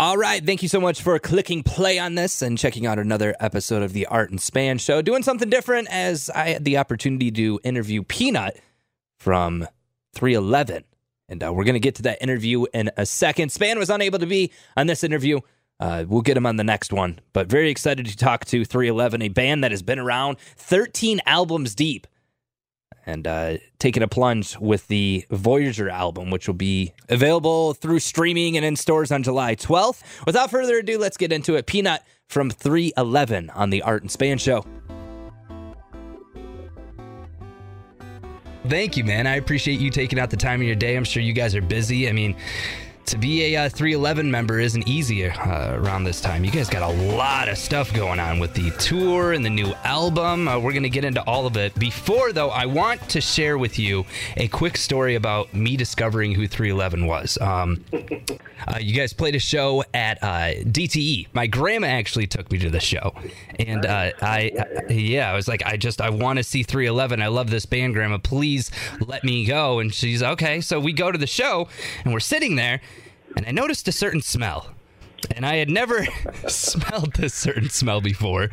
All right. Thank you so much for clicking play on this and checking out another episode of the Art and Span Show. Doing something different as I had the opportunity to interview Peanut from 311. And uh, we're going to get to that interview in a second. Span was unable to be on this interview. Uh, we'll get him on the next one. But very excited to talk to 311, a band that has been around 13 albums deep and uh, taking a plunge with the Voyager album, which will be available through streaming and in stores on July 12th. Without further ado, let's get into it. Peanut from 311 on the Art and Span Show. Thank you, man. I appreciate you taking out the time of your day. I'm sure you guys are busy. I mean, to be a uh, 311 member isn't easy uh, around this time. You guys got a lot of stuff going on with the tour and the new album. Uh, we're going to get into all of it. Before, though, I want to share with you a quick story about me discovering who 311 was. Um, uh, you guys played a show at uh, DTE. My grandma actually took me to the show, and uh, I, I, yeah, I was like, I just, I want to see 311. I love this band, Grandma. Please let me go. And she's okay. So we go to the show, and we're sitting there and I noticed a certain smell. And I had never smelled this certain smell before.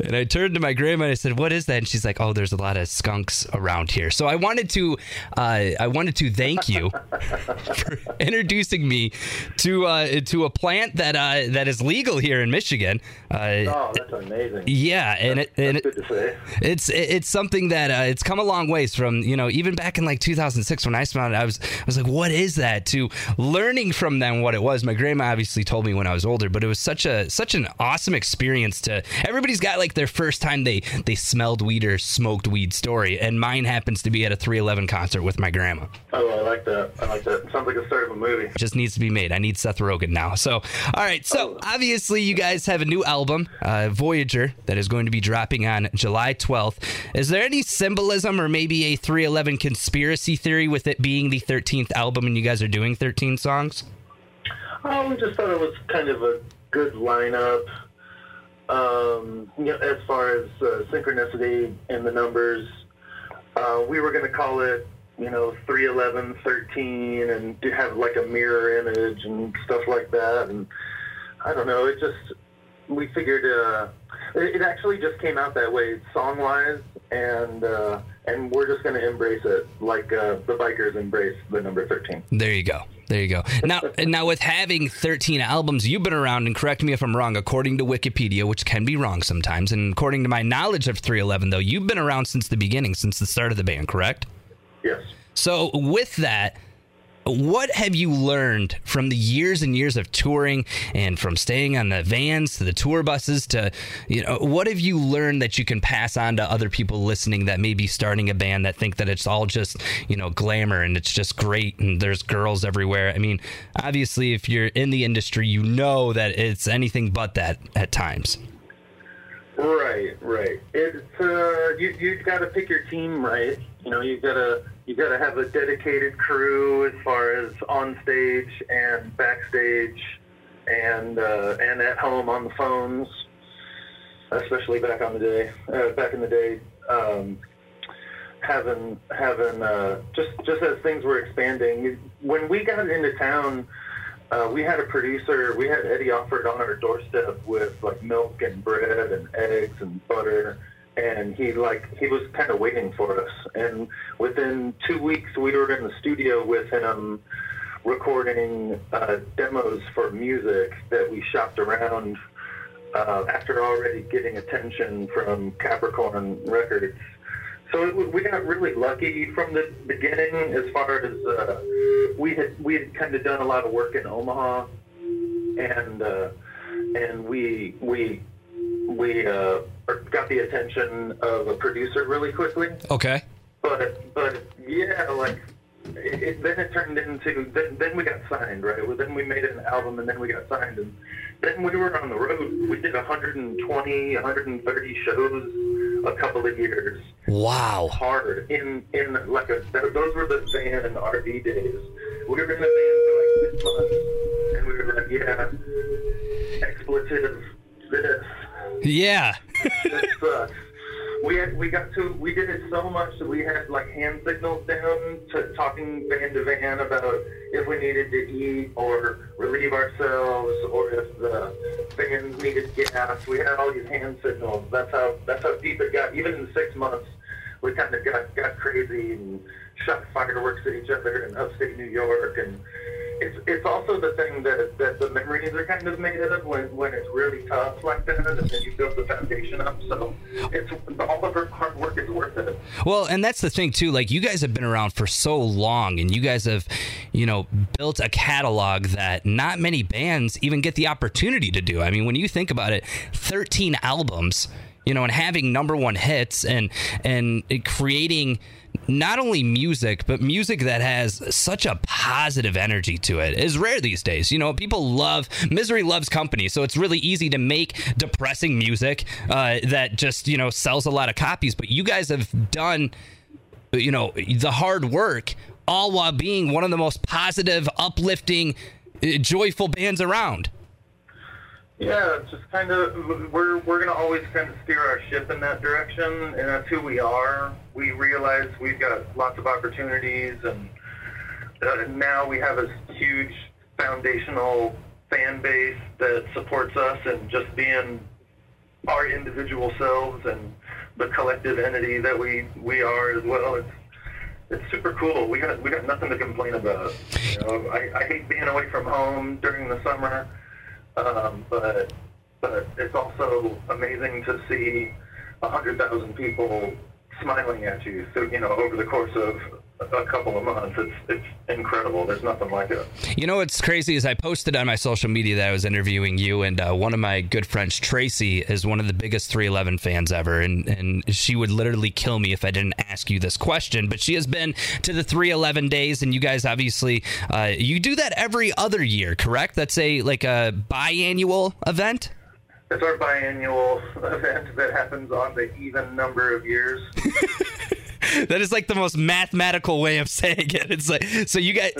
And I turned to my grandma and I said, "What is that?" And she's like, "Oh, there's a lot of skunks around here." So I wanted to, uh, I wanted to thank you for introducing me to uh, to a plant that uh, that is legal here in Michigan. Uh, oh, that's amazing! Yeah, and that's, it, and good to say. It's it's something that uh, it's come a long ways from you know even back in like 2006 when I smelled it, I was I was like, "What is that?" To learning from them what it was. My grandma obviously told me when I was older, but it was such a such an awesome experience. To everybody's got like like their first time they they smelled weed or smoked weed story, and mine happens to be at a 311 concert with my grandma. Oh, I like that. I like that. Sounds like a start of a movie. Just needs to be made. I need Seth Rogen now. So, all right. So oh. obviously, you guys have a new album, uh, Voyager, that is going to be dropping on July 12th. Is there any symbolism or maybe a 311 conspiracy theory with it being the 13th album and you guys are doing 13 songs? Oh, we just thought it was kind of a good lineup um, you know, as far as uh, synchronicity and the numbers, uh, we were going to call it, you know, 311, 13, and have like a mirror image and stuff like that. And I don't know, it just, we figured uh, it, it actually just came out that way, song-wise, and uh, and we're just going to embrace it like uh, the bikers embrace the number 13. There you go. There you go. Now, now with having 13 albums, you've been around, and correct me if I'm wrong, according to Wikipedia, which can be wrong sometimes, and according to my knowledge of 311, though, you've been around since the beginning, since the start of the band, correct? Yes. So with that, what have you learned from the years and years of touring and from staying on the vans to the tour buses to, you know, what have you learned that you can pass on to other people listening that may be starting a band that think that it's all just, you know, glamour and it's just great and there's girls everywhere? I mean, obviously, if you're in the industry, you know that it's anything but that at times. Right, right. It's uh, you you've got to pick your team right. You know, you've got to you got to have a dedicated crew as far as on stage and backstage, and uh, and at home on the phones, especially back on the day uh, back in the day. Um, having having uh, just just as things were expanding, when we got into town uh, we had a producer. We had Eddie Offord on our doorstep with like milk and bread and eggs and butter, and he like he was kind of waiting for us. And within two weeks, we were in the studio with him, recording uh, demos for music that we shopped around. Uh, after already getting attention from Capricorn Records, so it, we got really lucky from the beginning as far as uh, we had we had kind of done a lot of work in Omaha, and uh, and we we we uh, got the attention of a producer really quickly. Okay. But but yeah, like it, it, then it turned into then, then we got signed, right? Well, then we made an album, and then we got signed, and then we were on the road. We did 120, 130 shows a couple of years. Wow. Hard in in like a those were the van and RV days. We were in the van for like six months, and we were like, yeah, expletive this. Yeah. this sucks. We had we got to we did it so much that we had like hand signals down to talking van to van about if we needed to eat or relieve ourselves or if the fans needed gas. We had all these hand signals. That's how that's how deep it got. Even in six months, we kind of got got crazy and shot fireworks at each other in upstate New York and it's it's also the thing that that the memories are kind of made of when when it's really tough like that, and then you build the foundation up. So it's all of our hard work is worth it. Well, and that's the thing too. Like you guys have been around for so long, and you guys have, you know, built a catalog that not many bands even get the opportunity to do. I mean, when you think about it, thirteen albums you know, and having number one hits and and creating not only music, but music that has such a positive energy to it is rare these days. You know, people love misery loves company, so it's really easy to make depressing music uh, that just you know sells a lot of copies. But you guys have done, you know, the hard work all while being one of the most positive, uplifting, uh, joyful bands around. Yeah, just kind of we're we're gonna always kind of steer our ship in that direction, and that's who we are. We realize we've got lots of opportunities, and uh, now we have a huge foundational fan base that supports us, and just being our individual selves and the collective entity that we we are as well. It's it's super cool. We got we got nothing to complain about. You know, I, I hate being away from home during the summer um, but but it's also amazing to see hundred thousand people smiling at you. So you know, over the course of a couple of months, it's it's incredible. There's nothing like it. You know what's crazy is I posted on my social media that I was interviewing you, and uh, one of my good friends, Tracy, is one of the biggest 311 fans ever, and and she would literally kill me if I didn't ask you this question. But she has been to the 311 days, and you guys obviously uh, you do that every other year, correct? That's a like a biannual event. It's our biannual event that happens on the even number of years. that is like the most mathematical way of saying it. It's like so you got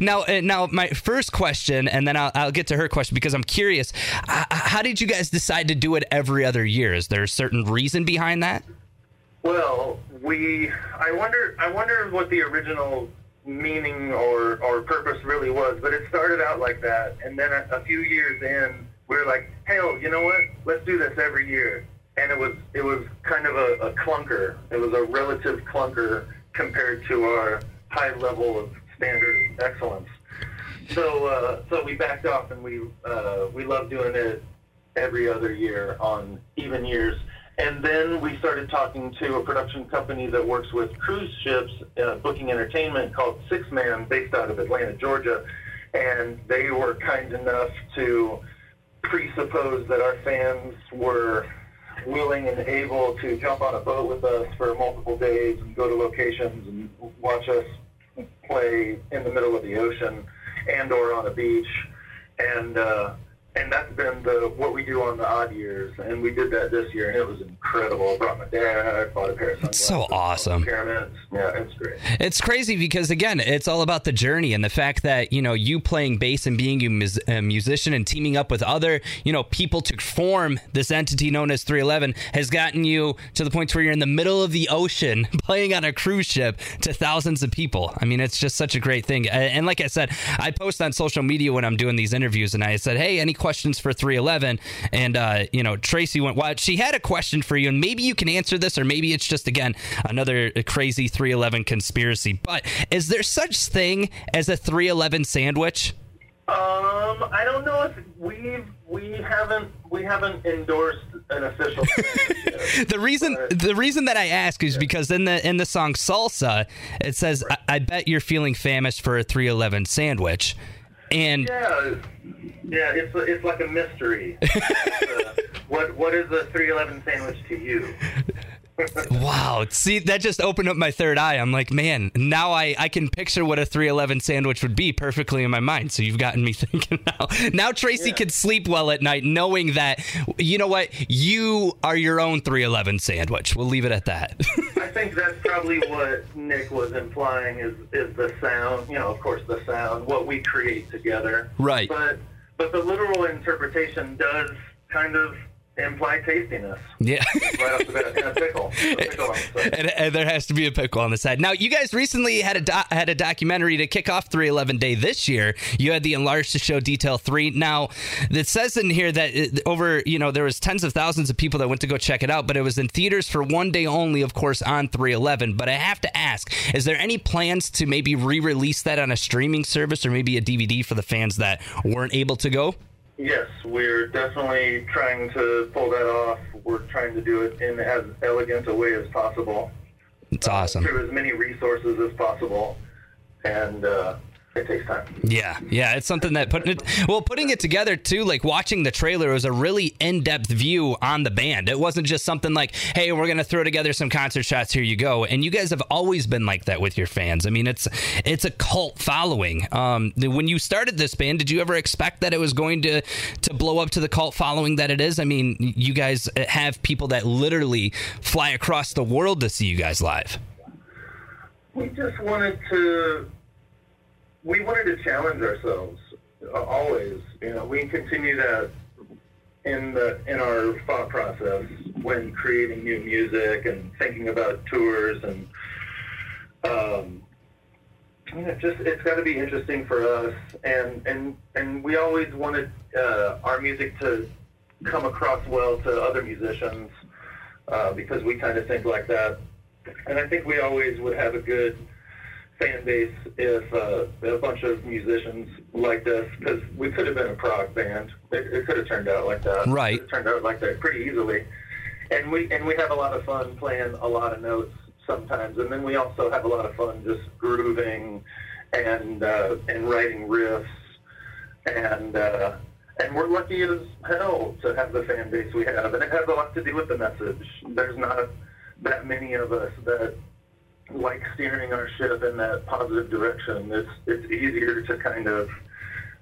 now. Uh, now my first question, and then I'll, I'll get to her question because I'm curious. How did you guys decide to do it every other year? Is there a certain reason behind that? Well, we. I wonder. I wonder what the original meaning or or purpose really was, but it started out like that, and then a, a few years in, we were like, "Hey, you know what? Let's do this every year." and it was it was kind of a, a clunker. It was a relative clunker compared to our high level of standard excellence. So uh, so we backed off, and we uh, we love doing it every other year on even years. And then we started talking to a production company that works with cruise ships, uh, booking entertainment called Sixthman, based out of Atlanta, Georgia. And they were kind enough to presuppose that our fans were willing and able to jump on a boat with us for multiple days and go to locations and watch us play in the middle of the ocean and or on a beach. And uh, and that's been the what we do on the odd years, and we did that this year, and it was incredible. I brought my dad, I bought a pair of sunglasses. So awesome. Pyramids. Yeah, it's great. It's crazy because again, it's all about the journey and the fact that you know you playing bass and being a, musician and teaming up with other you know people to form this entity known as 311 has gotten you to the point where you're in the middle of the ocean playing on a cruise ship to thousands of people. I mean, it's just such a great thing. And like I said, I post on social media when I'm doing these interviews, and I said, hey, any questions for 311. And, uh, you know, Tracy went, well, she had a question for you, and maybe you can answer this, or maybe it's just, again, another crazy 311 conspiracy. But is there such thing as a 311 sandwich? Um, I don't know if we've we haven't we haven't endorsed an official. the reason but, the reason that I ask is yeah. because in the in the song Salsa it says right. I, I, bet you're feeling famished for a 311 sandwich. And yeah, yeah, it's it's like a mystery. uh, what what is a 311 sandwich to you? wow. See, that just opened up my third eye. I'm like, man, now I, I can picture what a 311 sandwich would be perfectly in my mind. So you've gotten me thinking now. Now Tracy yeah. can sleep well at night knowing that, you know what, you are your own 311 sandwich. We'll leave it at that. I think that's probably what Nick was implying is, is the sound, you know, of course, the sound, what we create together. Right. But, but the literal interpretation does kind of imply tastiness. Yeah. right bat, and pickle. Pickle on the side. and, and there has to be a pickle on the side. Now, you guys recently had a do- had a documentary to kick off 311 Day this year. You had the enlarged to show detail three. Now, it says in here that it, over you know there was tens of thousands of people that went to go check it out, but it was in theaters for one day only, of course, on 311. But I have to ask, is there any plans to maybe re-release that on a streaming service or maybe a DVD for the fans that weren't able to go? Yes, we're definitely trying to pull that off. We're trying to do it in as elegant a way as possible, It's awesome. through as many resources as possible, and uh, time. Yeah, yeah, it's something that putting it well, putting it together too. Like watching the trailer was a really in-depth view on the band. It wasn't just something like, "Hey, we're gonna throw together some concert shots. Here you go." And you guys have always been like that with your fans. I mean, it's it's a cult following. Um, when you started this band, did you ever expect that it was going to to blow up to the cult following that it is? I mean, you guys have people that literally fly across the world to see you guys live. We just wanted to. We wanted to challenge ourselves uh, always. You know, we continue that in the in our thought process when creating new music and thinking about tours and um, you know, just it's got to be interesting for us and and and we always wanted uh, our music to come across well to other musicians uh, because we kind of think like that and I think we always would have a good fan base if uh, a bunch of musicians liked us because we could have been a prog band. It, it could have turned out like that. Right. It turned out like that pretty easily, and we and we have a lot of fun playing a lot of notes sometimes, and then we also have a lot of fun just grooving and uh, and writing riffs and. Uh, and we're lucky as hell to have the fan base we have, and it has a lot to do with the message. There's not that many of us that like steering our ship in that positive direction. It's it's easier to kind of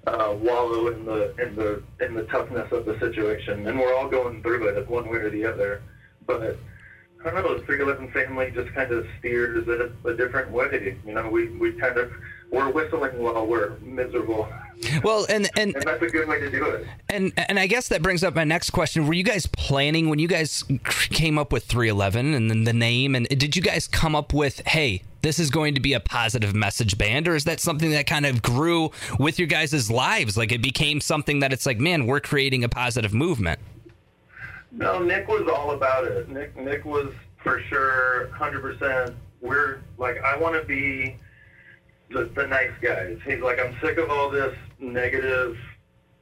uh, wallow in the in the in the toughness of the situation, and we're all going through it one way or the other. But I don't know, the 311 family just kind of steers it a different way. You know, we we kind of we're whistling while we're miserable, Well, and and and that's a good way to do it. And and I guess that brings up my next question. Were you guys planning when you guys came up with 311 and then the name and did you guys come up with, "Hey, this is going to be a positive message band," or is that something that kind of grew with your guys' lives? Like it became something that it's like, "Man, we're creating a positive movement." No, Nick was all about it. Nick Nick was for sure 100%. We're like I want to be the, the nice guys. He's like I'm sick of all this negative,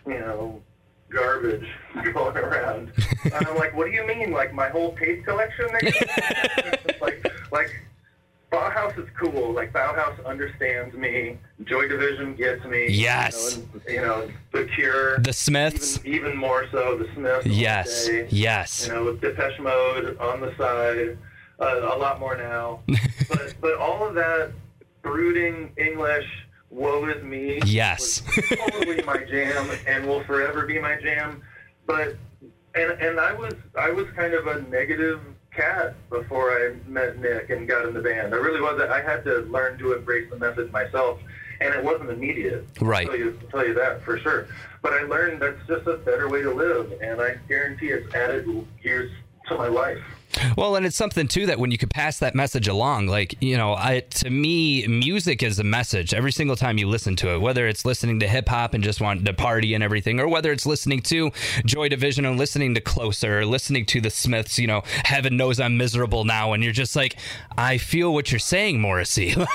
you know, garbage going around. and I'm like, what do you mean? Like my whole tape collection? Like like Bauhaus is cool. Like Bauhaus understands me. Joy Division gets me. Yes. You know, and, you know The Cure. The Smiths. even, even more so, the Smiths. Yes. Day, Yes. You know, with Depeche Mode on the side, uh, a lot more now. but but all of that brooding English, woe is me. Yes. totally my jam, and will forever be my jam. But and and I was I was kind of a negative cat before I met Nick and got in the band. I really was. I had to learn to embrace the message myself, and it wasn't immediate. Right. I'll tell you, I'll tell you that for sure. But I learned that's just a better way to live, and I guarantee it's added years to my life. Well, and it's something too that when you could pass that message along, like you know, I, to me, music is a message every single time you listen to it. Whether it's listening to hip hop and just wanting to party and everything, or whether it's listening to Joy Division and listening to Closer, or listening to the Smiths, you know, Heaven knows I'm miserable now, and you're just like, I feel what you're saying, Morrissey. Uh,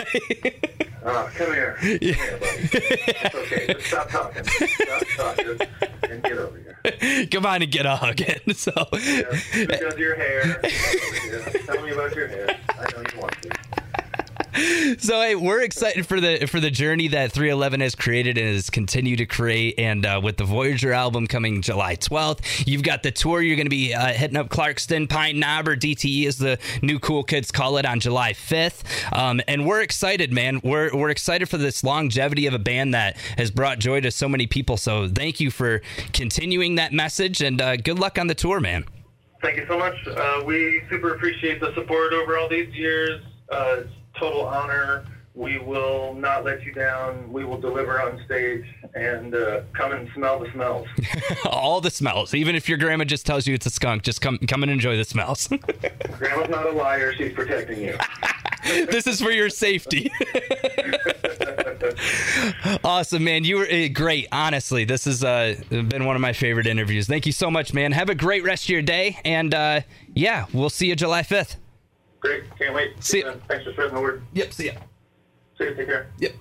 come here. Come here, buddy. It's okay. Just stop talking. Stop talking and get over here. Come on and get a hug in. So, Yeah. Your hair? Tell me about your hair. I know you want to. so hey, we're excited for the for the journey that 311 has created and has continued to create. And uh, with the Voyager album coming July 12th, you've got the tour. You're going to be uh, hitting up Clarkston, Pine Knob, or DTE as the new cool kids call it on July 5th. Um, and we're excited, man. We're we're excited for this longevity of a band that has brought joy to so many people. So thank you for continuing that message, and uh, good luck on the tour, man. Thank you so much. Uh, we super appreciate the support over all these years. Uh, total honor. we will not let you down. We will deliver on stage and uh, come and smell the smells. All the smells. Even if your grandma just tells you it's a skunk, just come come and enjoy the smells. Grandma's not a liar. She's protecting you. this is for your safety. awesome, man. You were uh, great. Honestly, this has uh, been one of my favorite interviews. Thank you so much, man. Have a great rest of your day. And uh, yeah, we'll see you July 5th. Great. Can't wait. See ya. Thanks for spreading the word. Yep, see ya. See you. Take care. Yep.